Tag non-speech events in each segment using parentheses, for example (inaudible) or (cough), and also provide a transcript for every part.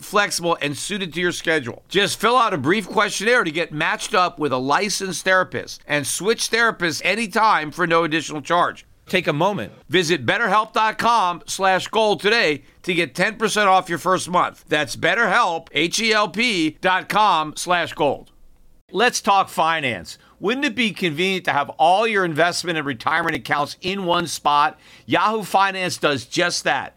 flexible, and suited to your schedule. Just fill out a brief questionnaire to get matched up with a licensed licensed therapist and switch therapists anytime for no additional charge. Take a moment. Visit betterhelp.com slash gold today to get 10% off your first month. That's betterhelp, H-E-L-P dot com slash gold. Let's talk finance. Wouldn't it be convenient to have all your investment and retirement accounts in one spot? Yahoo Finance does just that.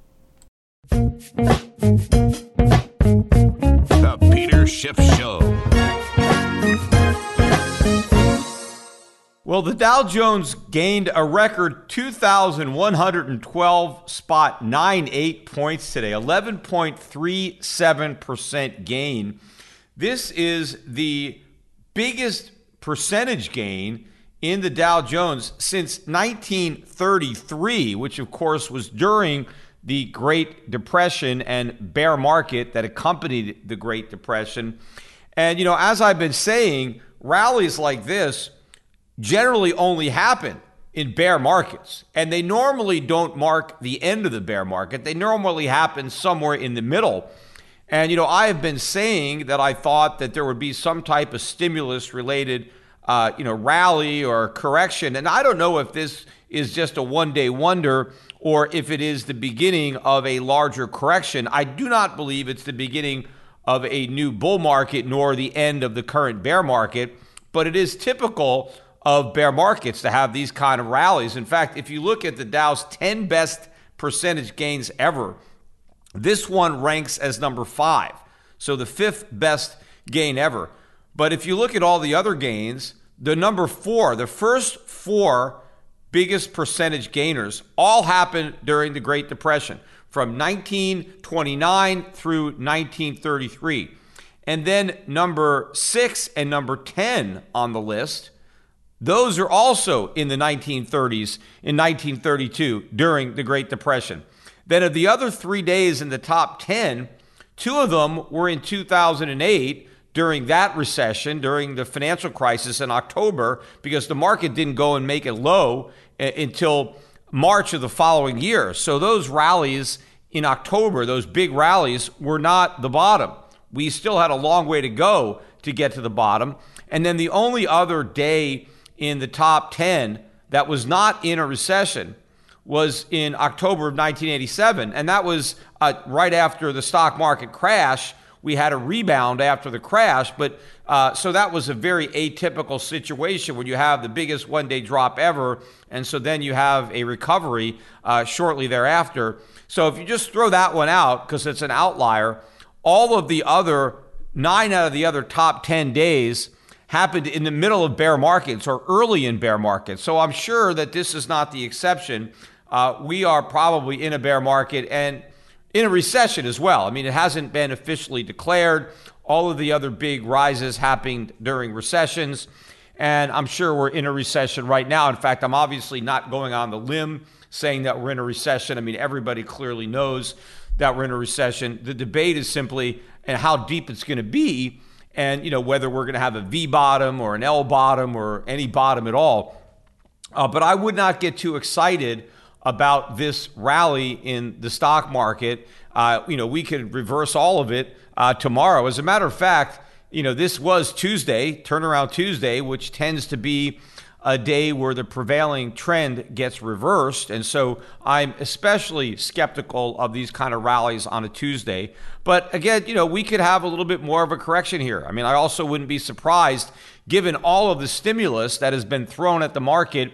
The Peter Schiff Show. Well, the Dow Jones gained a record 2,112 spot 98 points today, 11.37% gain. This is the biggest percentage gain in the Dow Jones since 1933, which of course was during the Great Depression and bear market that accompanied the Great Depression. And, you know, as I've been saying, rallies like this generally only happen in bear markets. And they normally don't mark the end of the bear market, they normally happen somewhere in the middle. And, you know, I have been saying that I thought that there would be some type of stimulus related, uh, you know, rally or correction. And I don't know if this is just a one day wonder or if it is the beginning of a larger correction. I do not believe it's the beginning of a new bull market nor the end of the current bear market, but it is typical of bear markets to have these kind of rallies. In fact, if you look at the Dow's 10 best percentage gains ever, this one ranks as number five. So the fifth best gain ever. But if you look at all the other gains, the number four, the first four biggest percentage gainers all happened during the Great Depression from 1929 through 1933. And then number six and number 10 on the list, those are also in the 1930s, in 1932, during the Great Depression. Then of the other three days in the top 10, two of them were in 2008 during that recession, during the financial crisis in October, because the market didn't go and make it low until March of the following year. So those rallies in October, those big rallies, were not the bottom. We still had a long way to go to get to the bottom. And then the only other day in the top 10 that was not in a recession was in October of 1987. And that was uh, right after the stock market crash we had a rebound after the crash, but uh, so that was a very atypical situation when you have the biggest one day drop ever, and so then you have a recovery uh, shortly thereafter. So if you just throw that one out because it's an outlier, all of the other nine out of the other top 10 days happened in the middle of bear markets or early in bear markets. So I'm sure that this is not the exception. Uh, we are probably in a bear market, and in a recession as well. I mean, it hasn't been officially declared. All of the other big rises happened during recessions. And I'm sure we're in a recession right now. In fact, I'm obviously not going on the limb saying that we're in a recession. I mean, everybody clearly knows that we're in a recession. The debate is simply and how deep it's going to be and you know whether we're going to have a V bottom or an L bottom or any bottom at all. Uh, but I would not get too excited about this rally in the stock market. Uh, you know, we could reverse all of it uh, tomorrow. As a matter of fact, you know, this was Tuesday, turnaround Tuesday, which tends to be a day where the prevailing trend gets reversed. And so I'm especially skeptical of these kind of rallies on a Tuesday. But again, you know, we could have a little bit more of a correction here. I mean, I also wouldn't be surprised given all of the stimulus that has been thrown at the market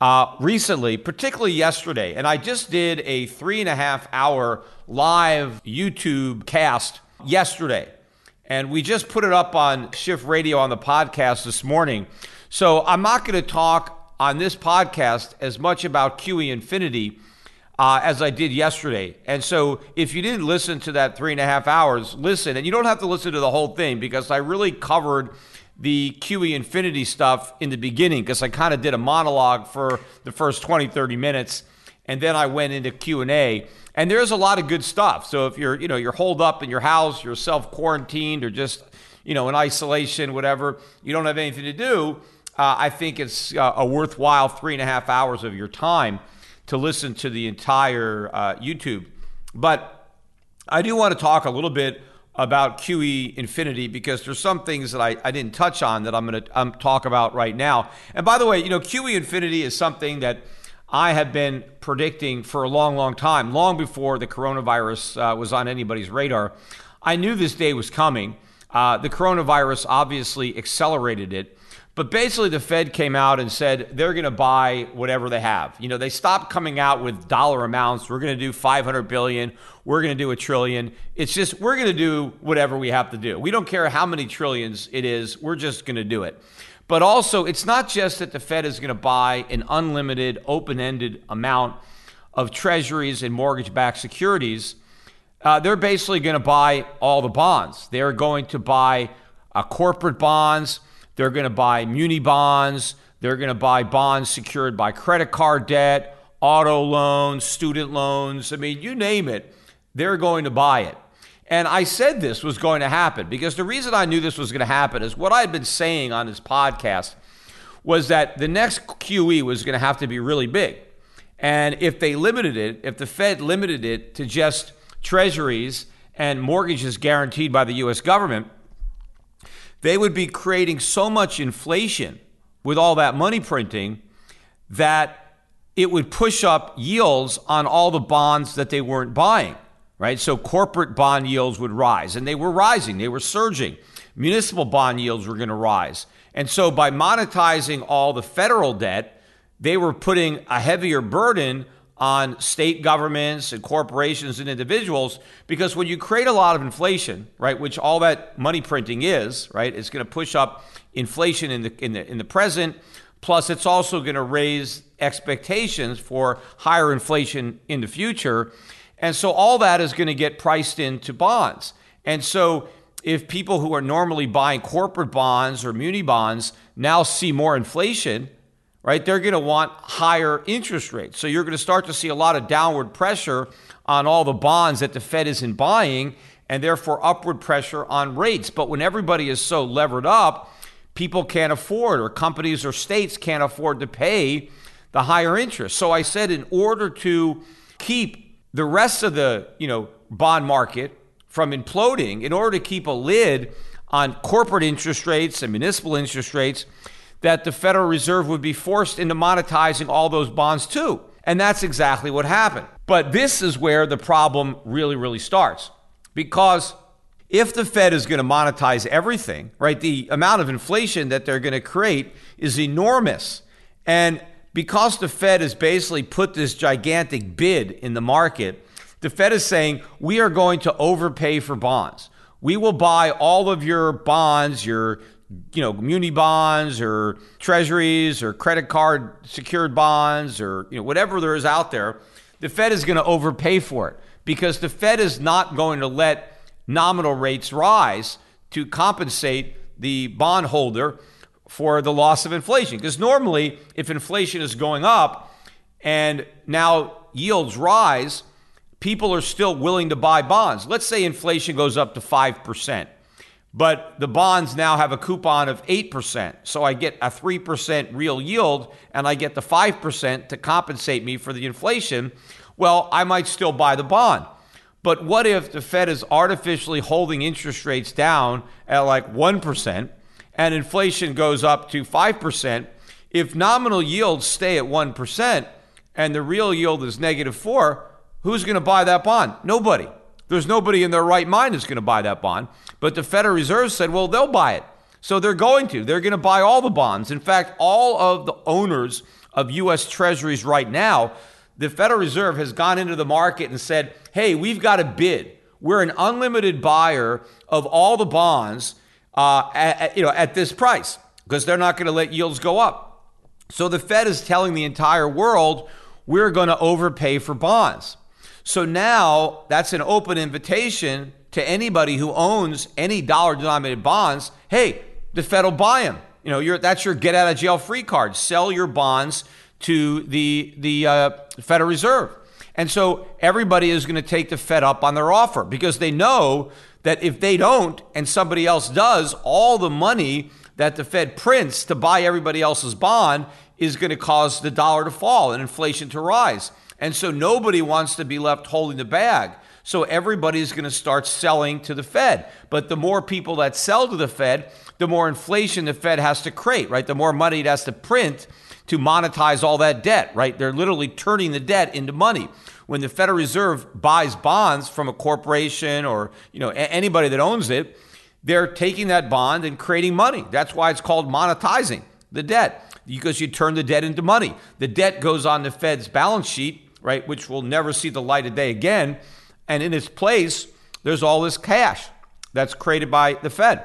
uh, recently, particularly yesterday. And I just did a three and a half hour live YouTube cast yesterday. And we just put it up on Schiff Radio on the podcast this morning. So I'm not going to talk on this podcast as much about QE Infinity uh, as I did yesterday. And so if you didn't listen to that three and a half hours, listen. And you don't have to listen to the whole thing because I really covered the QE Infinity stuff in the beginning because I kind of did a monologue for the first 20, 30 minutes. And then I went into Q&A. And there's a lot of good stuff. So if you're, you know, you're holed up in your house, you're self quarantined or just, you know, in isolation, whatever, you don't have anything to do, uh, I think it's uh, a worthwhile three and a half hours of your time to listen to the entire uh, YouTube. But I do want to talk a little bit about QE Infinity because there's some things that I, I didn't touch on that I'm going to um, talk about right now. And by the way, you know, QE Infinity is something that I have been predicting for a long, long time, long before the coronavirus uh, was on anybody's radar. I knew this day was coming. Uh, the coronavirus obviously accelerated it. But basically, the Fed came out and said they're going to buy whatever they have. You know, they stopped coming out with dollar amounts. We're going to do 500 billion. We're going to do a trillion. It's just we're going to do whatever we have to do. We don't care how many trillions it is. We're just going to do it. But also, it's not just that the Fed is going to buy an unlimited, open-ended amount of treasuries and mortgage-backed securities. Uh, they're basically going to buy all the bonds. They're going to buy uh, corporate bonds. They're going to buy muni bonds. They're going to buy bonds secured by credit card debt, auto loans, student loans. I mean, you name it, they're going to buy it. And I said this was going to happen because the reason I knew this was going to happen is what I had been saying on this podcast was that the next QE was going to have to be really big. And if they limited it, if the Fed limited it to just treasuries and mortgages guaranteed by the US government, they would be creating so much inflation with all that money printing that it would push up yields on all the bonds that they weren't buying, right? So corporate bond yields would rise, and they were rising, they were surging. Municipal bond yields were going to rise. And so by monetizing all the federal debt, they were putting a heavier burden on state governments and corporations and individuals because when you create a lot of inflation, right, which all that money printing is, right, it's going to push up inflation in the in the in the present plus it's also going to raise expectations for higher inflation in the future. And so all that is going to get priced into bonds. And so if people who are normally buying corporate bonds or muni bonds now see more inflation, right? They're going to want higher interest rates. So you're going to start to see a lot of downward pressure on all the bonds that the Fed isn't buying and therefore upward pressure on rates. But when everybody is so levered up, people can't afford or companies or states can't afford to pay the higher interest. So I said in order to keep the rest of the, you know, bond market from imploding, in order to keep a lid on corporate interest rates and municipal interest rates, that the Federal Reserve would be forced into monetizing all those bonds too. And that's exactly what happened. But this is where the problem really, really starts. Because if the Fed is going to monetize everything, right, the amount of inflation that they're going to create is enormous. And because the Fed has basically put this gigantic bid in the market, the Fed is saying, we are going to overpay for bonds. We will buy all of your bonds, your you know, muni bonds or treasuries or credit card secured bonds or you know whatever there is out there, the Fed is going to overpay for it because the Fed is not going to let nominal rates rise to compensate the bondholder for the loss of inflation. Because normally, if inflation is going up and now yields rise, people are still willing to buy bonds. Let's say inflation goes up to 5%, but the bonds now have a coupon of 8%. So I get a 3% real yield and I get the 5% to compensate me for the inflation. Well, I might still buy the bond. But what if the Fed is artificially holding interest rates down at like 1% and inflation goes up to 5%? If nominal yields stay at 1% and the real yield is negative 4, who's going to buy that bond? Nobody. There's nobody in their right mind that's going to buy that bond. But the Federal Reserve said, well, they'll buy it. So they're going to. They're going to buy all the bonds. In fact, all of the owners of U.S. Treasuries right now, the Federal Reserve has gone into the market and said, hey, we've got a bid. We're an unlimited buyer of all the bonds uh, at, you know, at this price because they're not going to let yields go up. So the Fed is telling the entire world, we're going to overpay for bonds. So now that's an open invitation to anybody who owns any dollar denominated bonds. Hey, the Fed will buy them. You know, that's your get out of jail free card. Sell your bonds to the the uh, Federal Reserve. And so everybody is going to take the Fed up on their offer because they know that if they don't and somebody else does, all the money that the Fed prints to buy everybody else's bond is going to cause the dollar to fall and inflation to rise. And so nobody wants to be left holding the bag. So everybody's going to start selling to the Fed. But the more people that sell to the Fed, the more inflation the Fed has to create, right? The more money it has to print to monetize all that debt, right? They're literally turning the debt into money. When the Federal Reserve buys bonds from a corporation or, you know, anybody that owns it, they're taking that bond and creating money. That's why it's called monetizing the debt because you turn the debt into money. The debt goes on the Fed's balance sheet right, which will never see the light of day again. And in its place, there's all this cash that's created by the Fed.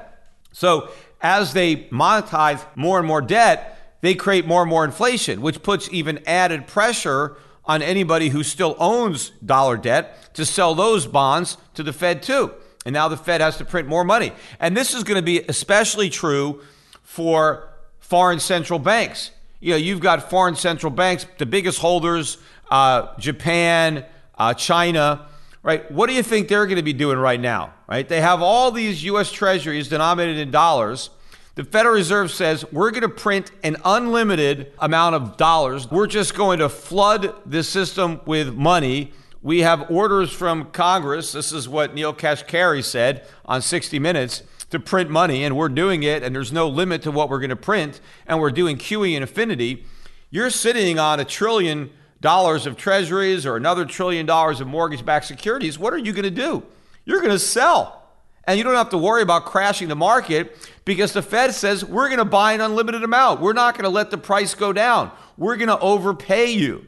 So as they monetize more and more debt, they create more and more inflation, which puts even added pressure on anybody who still owns dollar debt to sell those bonds to the Fed too. And now the Fed has to print more money. And this is going to be especially true for foreign central banks. You know, you've got foreign central banks, the biggest holders uh, Japan, uh, China, right? What do you think they're going to be doing right now, right? They have all these U.S. treasuries denominated in dollars. The Federal Reserve says we're going to print an unlimited amount of dollars. We're just going to flood the system with money. We have orders from Congress. This is what Neel Kashkari said on 60 Minutes to print money, and we're doing it, and there's no limit to what we're going to print, and we're doing QE and infinity. You're sitting on a trillion dollars of treasuries or another trillion dollars of mortgage backed securities, what are you going to do? You're going to sell. And you don't have to worry about crashing the market because the Fed says we're going to buy an unlimited amount. We're not going to let the price go down. We're going to overpay you.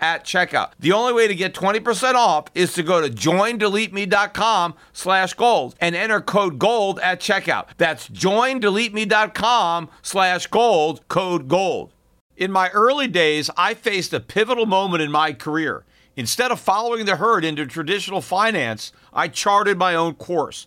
at checkout. The only way to get 20% off is to go to joindeleteme.com slash gold and enter code gold at checkout. That's joindeleteme.com slash gold, code gold. In my early days, I faced a pivotal moment in my career. Instead of following the herd into traditional finance, I charted my own course.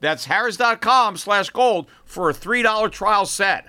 That's harrys.com slash gold for a $3 trial set.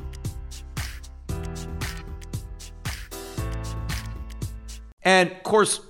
And of course,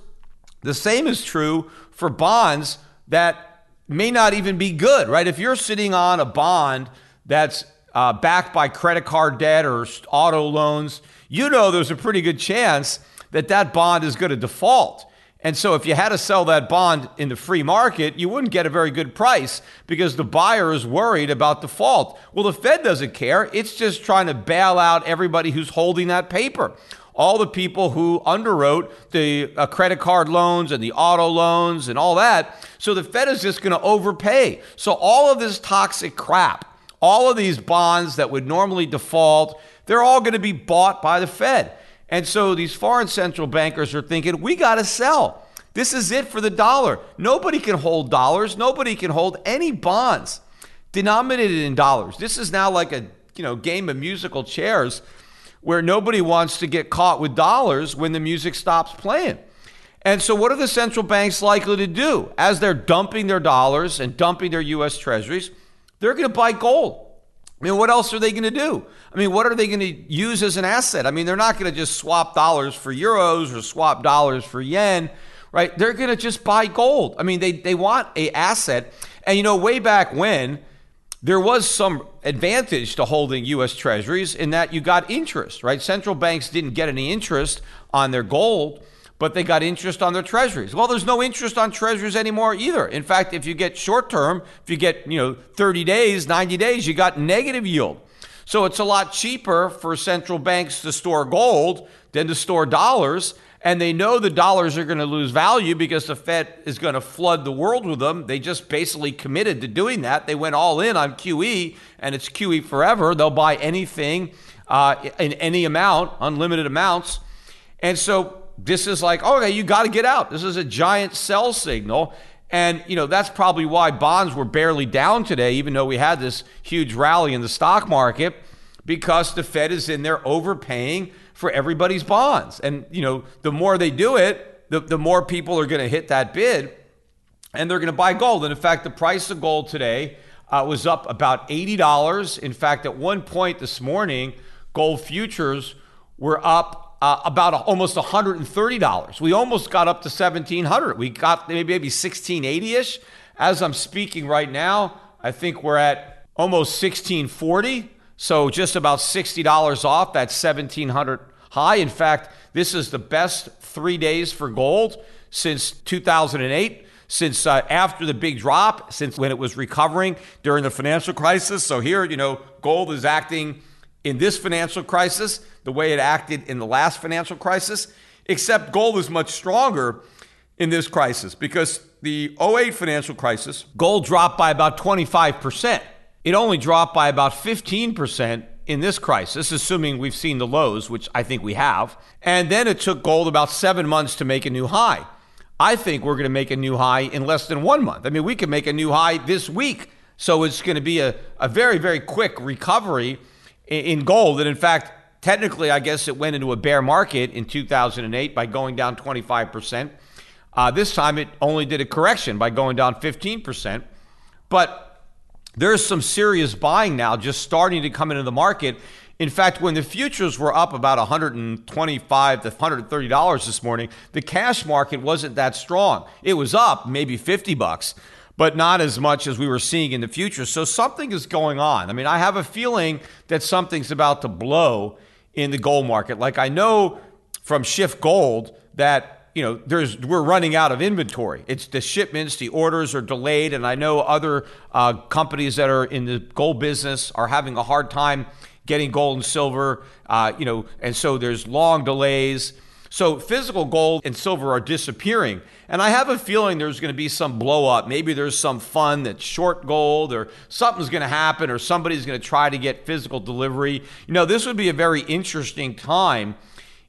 the same is true for bonds that may not even be good, right? If you're sitting on a bond that's uh, backed by credit card debt or auto loans, you know there's a pretty good chance that that bond is going to default. And so, if you had to sell that bond in the free market, you wouldn't get a very good price because the buyer is worried about default. Well, the Fed doesn't care. It's just trying to bail out everybody who's holding that paper all the people who underwrote the uh, credit card loans and the auto loans and all that. So the Fed is just going to overpay. So all of this toxic crap, all of these bonds that would normally default, they're all going to be bought by the Fed. And so these foreign central bankers are thinking, we got to sell. This is it for the dollar. Nobody can hold dollars. Nobody can hold any bonds denominated in dollars. This is now like a you know game of musical chairs where nobody wants to get caught with dollars when the music stops playing. And so, what are the central banks likely to do as they're dumping their dollars and dumping their US treasuries? They're going to buy gold. I mean, what else are they going to do? I mean, what are they going to use as an asset? I mean, they're not going to just swap dollars for euros or swap dollars for yen, right? They're going to just buy gold. I mean, they, they want a asset. And you know, way back when, there was some advantage to holding U.S. Treasuries in that you got interest, right? Central banks didn't get any interest on their gold, but they got interest on their treasuries. Well, there's no interest on treasuries anymore either. In fact, if you get short term, if you get, you know, 30 days, 90 days, you got negative yield. So it's a lot cheaper for central banks to store gold than to store dollars and they know the dollars are going to lose value because the Fed is going to flood the world with them. They just basically committed to doing that. They went all in on QE, and it's QE forever. They'll buy anything uh, in any amount, unlimited amounts. And so this is like, okay, you got to get out. This is a giant sell signal. And, you know, that's probably why bonds were barely down today, even though we had this huge rally in the stock market, because the Fed is in there overpaying for everybody's bonds. And, you know, the more they do it, the, the more people are going to hit that bid and they're going to buy gold. And in fact, the price of gold today uh, was up about $80. In fact, at one point this morning, gold futures were up uh, about a, almost $130. We almost got up to 1700. We got maybe maybe 1680ish. As I'm speaking right now, I think we're at almost 1640. So just about $60 off that 1700 high. In fact, this is the best three days for gold since 2008, since uh, after the big drop, since when it was recovering during the financial crisis. So here, you know, gold is acting in this financial crisis the way it acted in the last financial crisis, except gold is much stronger in this crisis because the 08 financial crisis, gold dropped by about 25%. It only dropped by about 15% in this crisis, assuming we've seen the lows, which I think we have. And then it took gold about seven months to make a new high. I think we're going to make a new high in less than one month. I mean, we can make a new high this week. So it's going to be a, a very, very quick recovery in, in gold. And in fact, technically, I guess it went into a bear market in 2008 by going down 25%. Uh, this time it only did a correction by going down 15%. But there's some serious buying now just starting to come into the market. In fact, when the futures were up about 125 to 130 dollars this morning, the cash market wasn't that strong. It was up maybe 50 bucks, but not as much as we were seeing in the future. So something is going on. I mean, I have a feeling that something's about to blow in the gold market. Like I know from Schiff Gold that you know, there's we're running out of inventory. It's the shipments, the orders are delayed, and I know other uh, companies that are in the gold business are having a hard time getting gold and silver. Uh, you know, and so there's long delays. So physical gold and silver are disappearing, and I have a feeling there's going to be some blow up. Maybe there's some fund that's short gold, or something's going to happen, or somebody's going to try to get physical delivery. You know, this would be a very interesting time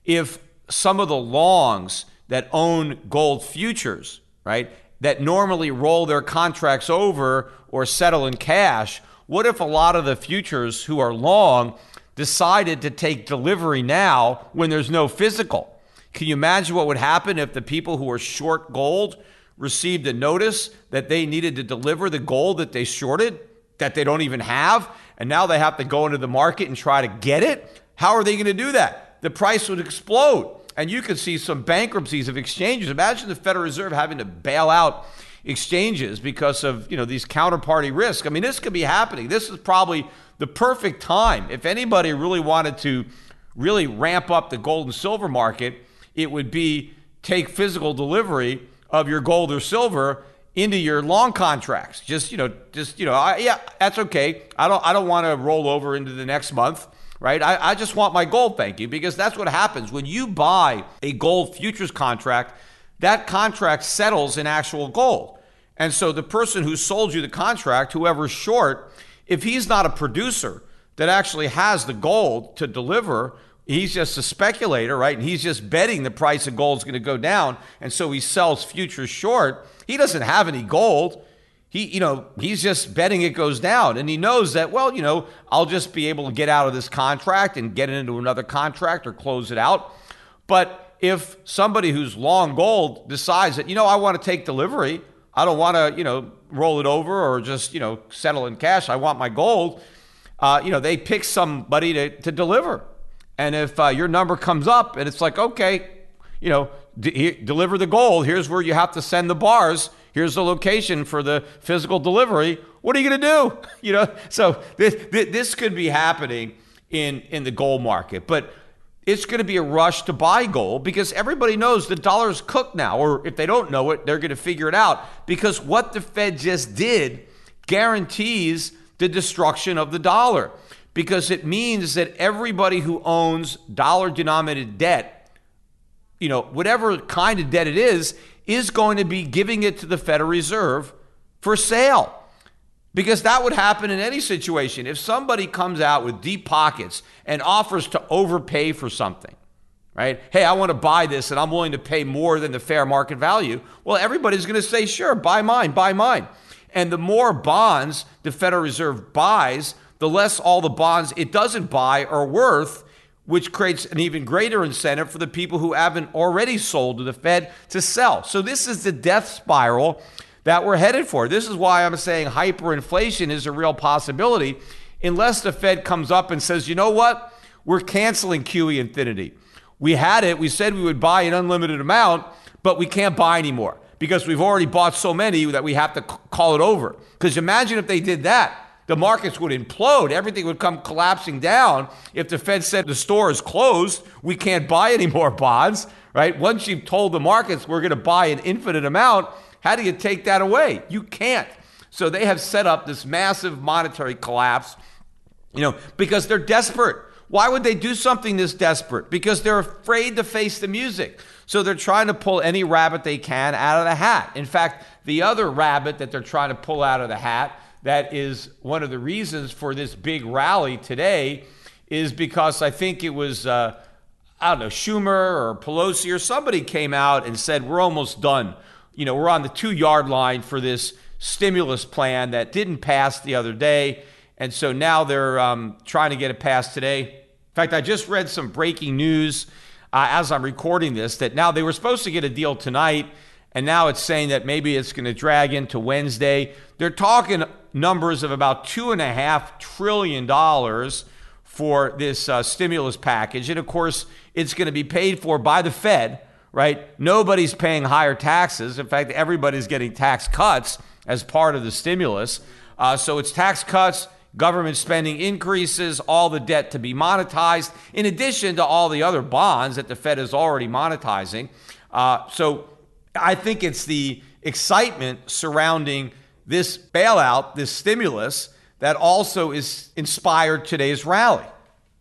if some of the longs that own gold futures, right, that normally roll their contracts over or settle in cash, what if a lot of the futures who are long decided to take delivery now when there's no physical? Can you imagine what would happen if the people who are short gold received a notice that they needed to deliver the gold that they shorted, that they don't even have, and now they have to go into the market and try to get it? How are they going to do that? The price would explode and you could see some bankruptcies of exchanges. Imagine the Federal Reserve having to bail out exchanges because of you know these counterparty risk. I mean, this could be happening. This is probably the perfect time if anybody really wanted to really ramp up the gold and silver market. It would be take physical delivery of your gold or silver into your long contracts. Just you know, just you know, I, yeah, that's okay. I don't I don't want to roll over into the next month right? I, I just want my gold, thank you, because that's what happens. When you buy a gold futures contract, that contract settles in actual gold. And so the person who sold you the contract, whoever's short, if he's not a producer that actually has the gold to deliver, he's just a speculator, right? And he's just betting the price of gold is going to go down. And so he sells futures short. He doesn't have any gold he, you know, he's just betting it goes down. And he knows that, well, you know, I'll just be able to get out of this contract and get into another contract or close it out. But if somebody who's long gold decides that, you know, I want to take delivery, I don't want to, you know, roll it over or just, you know, settle in cash, I want my gold, uh, you know, they pick somebody to, to deliver. And if uh, your number comes up and it's like, okay, you know, d- deliver the gold, here's where you have to send the bars Here's the location for the physical delivery. What are you going to do? (laughs) You know, so this, this could be happening in, in the gold market, but it's going to be a rush to buy gold because everybody knows the dollar's cooked now. Or if they don't know it, they're going to figure it out because what the Fed just did guarantees the destruction of the dollar because it means that everybody who owns dollar denominated debt, you know, whatever kind of debt it is, is going to be giving it to the Federal Reserve for sale. Because that would happen in any situation. If somebody comes out with deep pockets and offers to overpay for something, right? Hey, I want to buy this and I'm willing to pay more than the fair market value. Well, everybody's going to say, sure, buy mine, buy mine. And the more bonds the Federal Reserve buys, the less all the bonds it doesn't buy are worth which creates an even greater incentive for the people who haven't already sold to the Fed to sell. So, this is the death spiral that we're headed for. This is why I'm saying hyperinflation is a real possibility unless the Fed comes up and says, you know what? We're canceling QE infinity. We had it, we said we would buy an unlimited amount, but we can't buy anymore because we've already bought so many that we have to call it over. Because imagine if they did that the markets would implode. Everything would come collapsing down if the Fed said the store is closed. We can't buy any more bonds, right? Once you've told the markets we're going to buy an infinite amount, how do you take that away? You can't. So they have set up this massive monetary collapse. You know, because they're desperate. Why would they do something this desperate? Because they're afraid to face the music. So they're trying to pull any rabbit they can out of the hat. In fact, the other rabbit that they're trying to pull out of the hat, that is one of the reasons for this big rally today, is because I think it was, uh, I don't know, Schumer or Pelosi or somebody came out and said, We're almost done. You know, we're on the two yard line for this stimulus plan that didn't pass the other day. And so now they're um, trying to get it passed today. In fact, I just read some breaking news uh, as I'm recording this that now they were supposed to get a deal tonight, and now it's saying that maybe it's going to drag into Wednesday. They're talking numbers of about two and a half trillion dollars for this uh, stimulus package, and of course, it's going to be paid for by the Fed. Right? Nobody's paying higher taxes. In fact, everybody's getting tax cuts as part of the stimulus. Uh, so it's tax cuts, government spending increases, all the debt to be monetized, in addition to all the other bonds that the Fed is already monetizing. Uh, so I think it's the excitement surrounding this bailout, this stimulus, that also is inspired today's rally.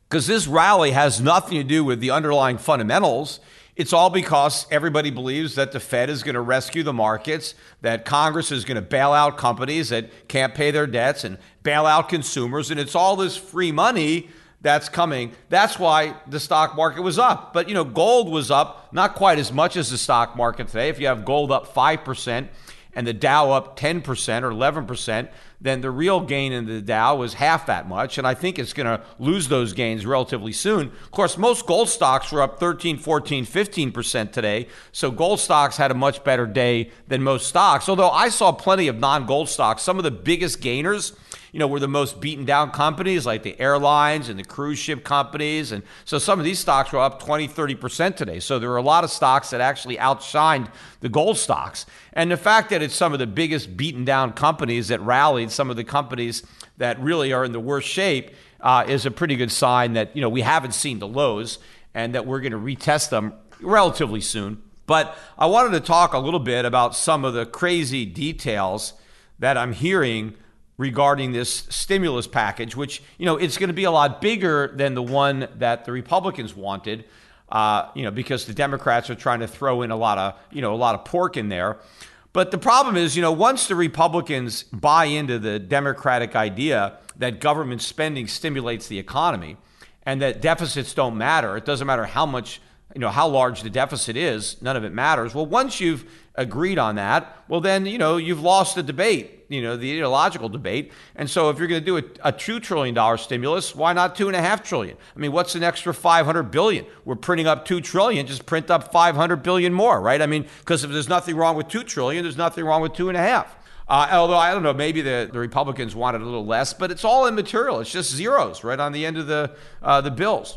Because this rally has nothing to do with the underlying fundamentals. It's all because everybody believes that the Fed is going to rescue the markets, that Congress is going to bail out companies that can't pay their debts and bail out consumers. And it's all this free money that's coming. That's why the stock market was up. But, you know, gold was up, not quite as much as the stock market today. If you have gold up 5%, and the Dow up 10% or 11%, then the real gain in the Dow was half that much. And I think it's going to lose those gains relatively soon. Of course, most gold stocks were up 13, 14, 15% today. So gold stocks had a much better day than most stocks. Although I saw plenty of non gold stocks, some of the biggest gainers you know, were the most beaten down companies like the airlines and the cruise ship companies. And so some of these stocks were up 20, 30% today. So there were a lot of stocks that actually outshined the gold stocks. And the fact that it's some of the biggest beaten down companies that rallied, some of the companies that really are in the worst shape, uh, is a pretty good sign that, you know, we haven't seen the lows and that we're going to retest them relatively soon. But I wanted to talk a little bit about some of the crazy details that I'm hearing regarding this stimulus package, which, you know, it's going to be a lot bigger than the one that the Republicans wanted, uh, you know, because the Democrats are trying to throw in a lot of, you know, a lot of pork in there. But the problem is, you know, once the Republicans buy into the Democratic idea that government spending stimulates the economy and that deficits don't matter, it doesn't matter how much you know how large the deficit is none of it matters. Well once you've agreed on that well then you know you've lost the debate you know the ideological debate. And so if you're going to do a, a two trillion dollar stimulus why not two and a half trillion? I mean what's an extra 500 billion? We're printing up two trillion just print up 500 billion more right? I mean because if there's nothing wrong with two trillion there's nothing wrong with two and a half. Uh, although I don't know, maybe the, the Republicans wanted a little less, but it's all immaterial. It's just zeros right on the end of the uh, the bills.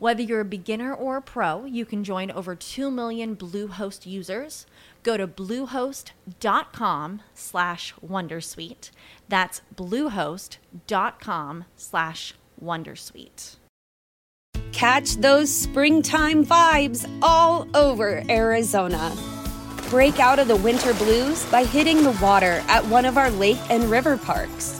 Whether you're a beginner or a pro, you can join over 2 million Bluehost users. Go to bluehost.com slash wondersuite. That's bluehost.com slash wondersuite. Catch those springtime vibes all over Arizona. Break out of the winter blues by hitting the water at one of our lake and river parks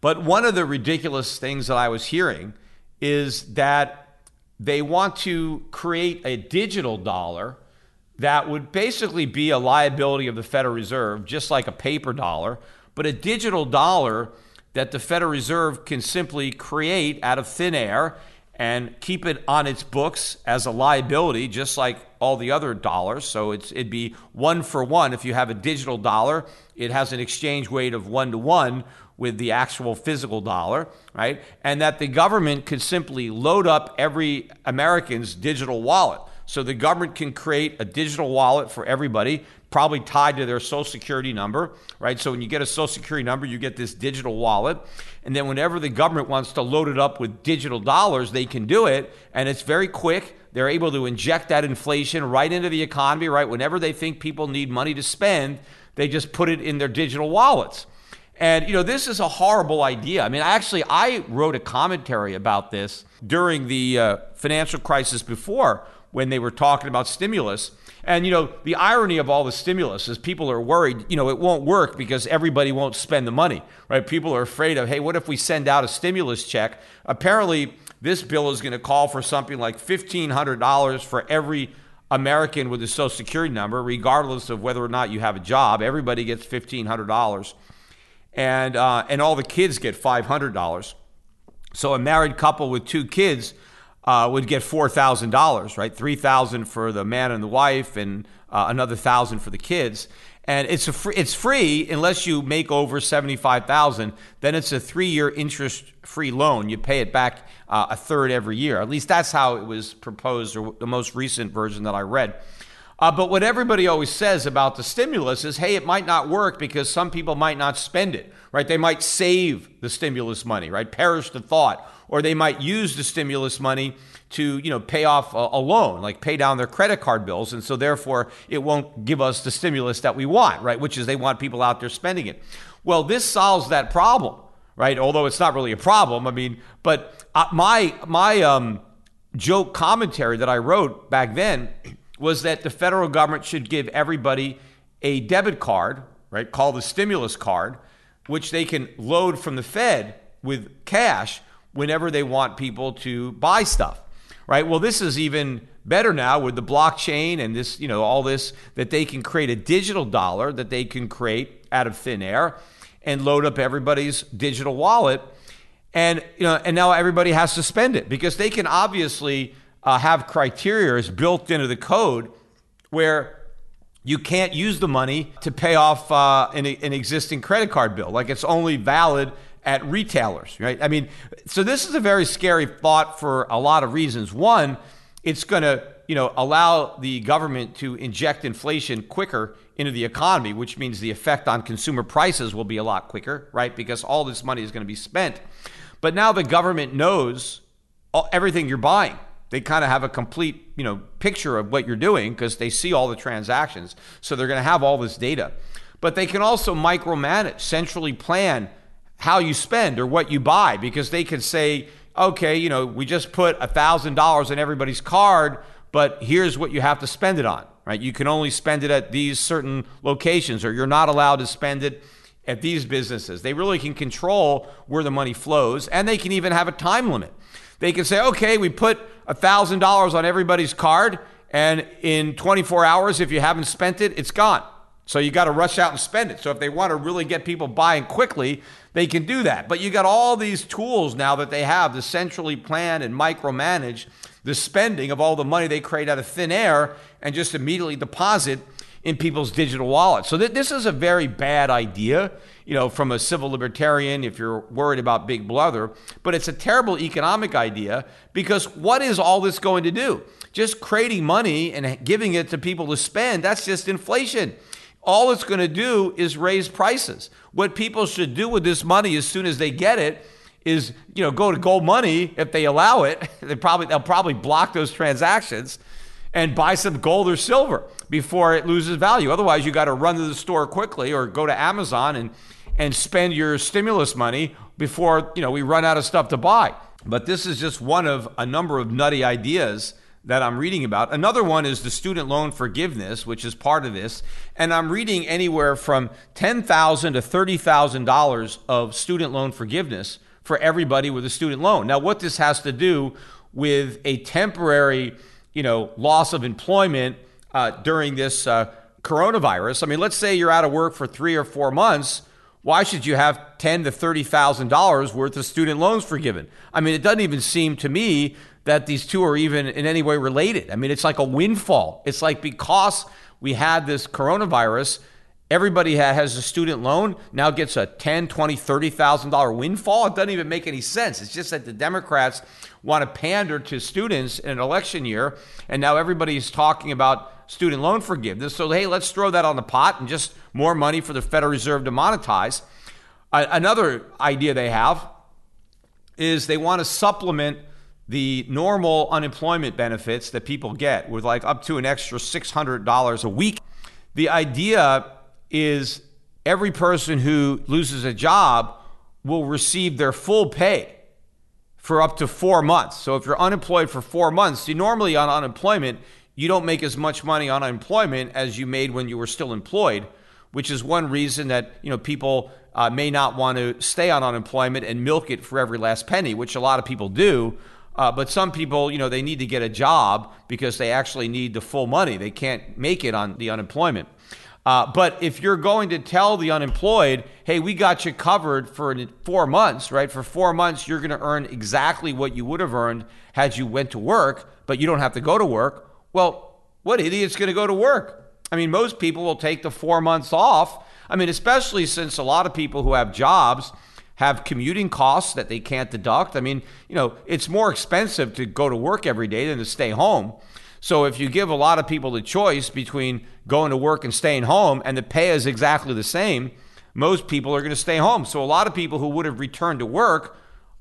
But one of the ridiculous things that I was hearing is that they want to create a digital dollar that would basically be a liability of the Federal Reserve, just like a paper dollar, but a digital dollar that the Federal Reserve can simply create out of thin air and keep it on its books as a liability, just like all the other dollars. So it'd be one for one. If you have a digital dollar, it has an exchange rate of one to one with the actual physical dollar, right? And that the government could simply load up every American's digital wallet. So the government can create a digital wallet for everybody, probably tied to their social security number, right? So when you get a social security number, you get this digital wallet. And then whenever the government wants to load it up with digital dollars, they can do it. And it's very quick. They're able to inject that inflation right into the economy, right? Whenever they think people need money to spend, they just put it in their digital wallets. And you know, this is a horrible idea. I mean, actually, I wrote a commentary about this during the uh, financial crisis before when they were talking about stimulus. And you know, the irony of all the stimulus is people are worried, you know, it won't work because everybody won't spend the money, right? People are afraid of, hey, what if we send out a stimulus check? Apparently, this bill is going to call for something like $1,500 for every American with a social security number, regardless of whether or not you have a job. Everybody gets $1,500 and uh, and all the kids get five hundred dollars. So a married couple with two kids uh, would get four thousand dollars, right? Three thousand for the man and the wife, and uh, another thousand for the kids. And it's a free, it's free unless you make over seventy five thousand. Then it's a three year interest free loan. You pay it back uh, a third every year. At least that's how it was proposed, or the most recent version that I read. Uh, but what everybody always says about the stimulus is, hey, it might not work because some people might not spend it, right? They might save the stimulus money, right? Perish the thought. Or they might use the stimulus money to, you know, pay off a, a loan, like pay down their credit card bills. And so therefore, it won't give us the stimulus that we want, right? Which is they want people out there spending it. Well, this solves that problem, right? Although it's not really a problem. I mean, but uh, my, my um, joke commentary that I wrote back then was that the federal government should give everybody a debit card, right, called the stimulus card, which they can load from the Fed with cash whenever they want people to buy stuff. Right? Well, this is even better now with the blockchain and this, you know, all this that they can create a digital dollar that they can create out of thin air and load up everybody's digital wallet and you know and now everybody has to spend it because they can obviously uh, have criteria is built into the code where you can't use the money to pay off uh, an, an existing credit card bill. Like it's only valid at retailers, right? I mean, so this is a very scary thought for a lot of reasons. One, it's going to, you know, allow the government to inject inflation quicker into the economy, which means the effect on consumer prices will be a lot quicker, right? Because all this money is going to be spent. But now the government knows everything you're buying they kind of have a complete you know picture of what you're doing because they see all the transactions. So they're going to have all this data. But they can also micromanage centrally plan how you spend or what you buy because they can say okay you know we just put a thousand dollars in everybody's card but here's what you have to spend it on right? You can only spend it at these certain locations or you're not allowed to spend it at these businesses. They really can control where the money flows and they can even have a time limit they can say, okay, we put $1,000 on everybody's card, and in 24 hours, if you haven't spent it, it's gone. So you got to rush out and spend it. So if they want to really get people buying quickly, they can do that. But you got all these tools now that they have to centrally plan and micromanage the spending of all the money they create out of thin air and just immediately deposit in people's digital wallets. So th- this is a very bad idea, you know, from a civil libertarian if you're worried about big brother, but it's a terrible economic idea because what is all this going to do? Just creating money and giving it to people to spend, that's just inflation. all it's going to do is raise prices. What people should do with this money as soon as they get it is, you know, go to Gold Money if they allow it. (laughs) They probably they'll probably block those transactions and buy some gold or silver before it loses value. Otherwise, you got to run to the store quickly or go to Amazon and and spend your stimulus money before, you know, we run out of stuff to buy. But this is just one of a number of nutty ideas that I'm reading about. Another one is the student loan forgiveness, which is part of this. And I'm reading anywhere from $10,000 to $30,000 of student loan forgiveness for everybody with a student loan. Now, what this has to do with a temporary, you know, loss of employment uh, during this uh, coronavirus. I mean, let's say you're out of work for three or four months. Why should you have ten to thirty thousand dollars worth of student loans forgiven? I mean, it doesn't even seem to me that these two are even in any way related. I mean, it's like a windfall. It's like because we had this coronavirus, everybody has a student loan now gets a 10 20 30000 dollar windfall it doesn't even make any sense it's just that the democrats want to pander to students in an election year and now everybody's talking about student loan forgiveness so hey let's throw that on the pot and just more money for the federal reserve to monetize uh, another idea they have is they want to supplement the normal unemployment benefits that people get with like up to an extra $600 a week. The idea is every person who loses a job will receive their full pay for up to four months. So if you're unemployed for four months, you normally on unemployment, you don't make as much money on unemployment as you made when you were still employed, which is one reason that you know people uh, may not want to stay on unemployment and milk it for every last penny, which a lot of people do. Uh, but some people, you know, they need to get a job because they actually need the full money. They can't make it on the unemployment. Uh, but if you're going to tell the unemployed, hey, we got you covered for four months, right? For four months, you're going to earn exactly what you would have earned had you went to work, but you don't have to go to work. Well, what idiot's going to go to work? I mean, most people will take the four months off. I mean, especially since a lot of people who have jobs have commuting costs that they can't deduct. I mean, you know, it's more expensive to go to work every day than to stay home. So if you give a lot of people the choice between going to work and staying home and the pay is exactly the same, most people are going to stay home. So a lot of people who would have returned to work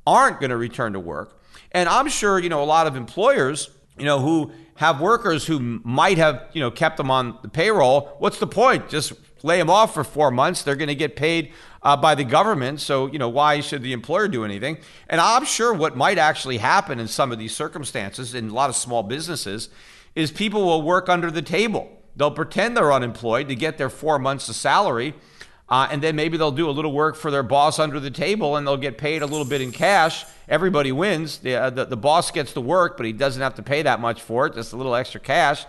aren't going to return to work. And I'm sure, you know, a lot of employers, you know, who have workers who might have, you know, kept them on the payroll, what's the point? Just lay them off for 4 months. They're going to get paid uh, by the government. So, you know, why should the employer do anything? And I'm sure what might actually happen in some of these circumstances in a lot of small businesses is people will work under the table. They'll pretend they're unemployed to get their four months of salary. Uh, and then maybe they'll do a little work for their boss under the table and they'll get paid a little bit in cash. Everybody wins. The, uh, the, the boss gets the work, but he doesn't have to pay that much for it, just a little extra cash.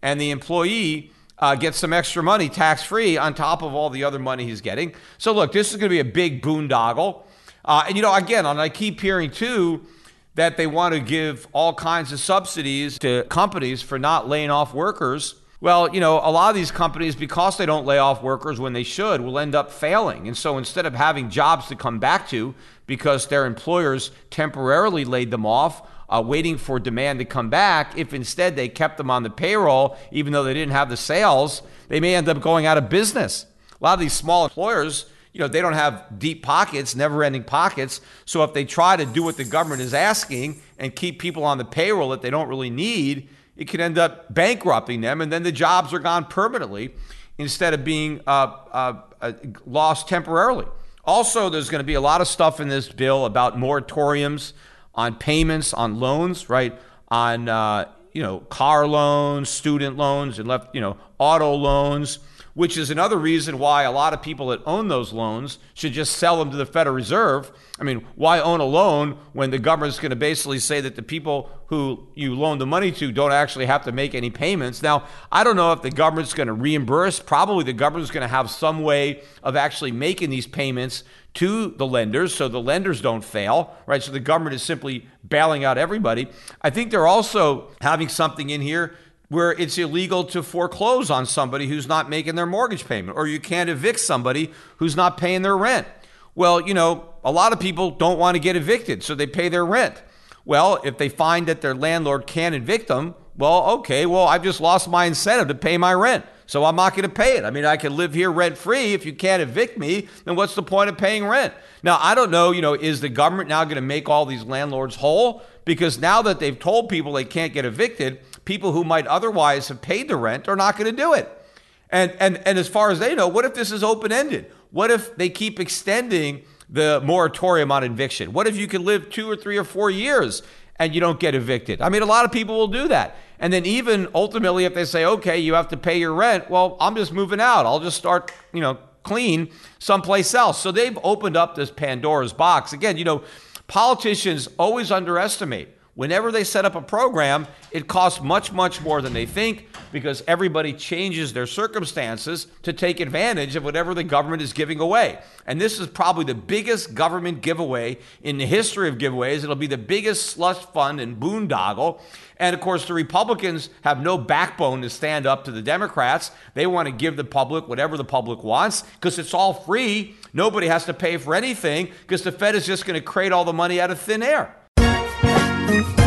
And the employee uh, get some extra money tax free on top of all the other money he's getting. So, look, this is going to be a big boondoggle. Uh, and, you know, again, and I keep hearing too that they want to give all kinds of subsidies to companies for not laying off workers. Well, you know, a lot of these companies, because they don't lay off workers when they should, will end up failing. And so instead of having jobs to come back to because their employers temporarily laid them off, uh, waiting for demand to come back. If instead they kept them on the payroll, even though they didn't have the sales, they may end up going out of business. A lot of these small employers, you know, they don't have deep pockets, never ending pockets. So if they try to do what the government is asking and keep people on the payroll that they don't really need, it could end up bankrupting them, and then the jobs are gone permanently instead of being uh, uh, uh, lost temporarily. Also, there's going to be a lot of stuff in this bill about moratoriums on payments on loans, right? On uh, you know car loans, student loans, and left you know auto loans, which is another reason why a lot of people that own those loans should just sell them to the Federal Reserve. I mean, why own a loan when the government's going to basically say that the people who you loan the money to don't actually have to make any payments? Now, I don't know if the government's going to reimburse. Probably the government's going to have some way of actually making these payments to the lenders so the lenders don't fail, right? So the government is simply bailing out everybody. I think they're also having something in here where it's illegal to foreclose on somebody who's not making their mortgage payment, or you can't evict somebody who's not paying their rent. Well, you know, a lot of people don't want to get evicted, so they pay their rent. Well, if they find that their landlord can't evict them, well, okay, well, I've just lost my incentive to pay my rent. So I'm not going to pay it. I mean, I can live here rent free. If you can't evict me, then what's the point of paying rent? Now, I don't know, you know, is the government now going to make all these landlords whole? Because now that they've told people they can't get evicted, people who might otherwise have paid the rent are not going to do it. And, and, and as far as they know, what if this is open ended? What if they keep extending the moratorium on eviction? What if you can live two or three or four years and you don't get evicted? I mean, a lot of people will do that. And then even ultimately, if they say, okay, you have to pay your rent, well, I'm just moving out. I'll just start, you know, clean someplace else. So they've opened up this Pandora's box. Again, you know, politicians always underestimate Whenever they set up a program, it costs much, much more than they think because everybody changes their circumstances to take advantage of whatever the government is giving away. And this is probably the biggest government giveaway in the history of giveaways. It'll be the biggest slush fund and boondoggle. And of course, the Republicans have no backbone to stand up to the Democrats. They want to give the public whatever the public wants because it's all free. Nobody has to pay for anything because the Fed is just going to create all the money out of thin air. Thank you.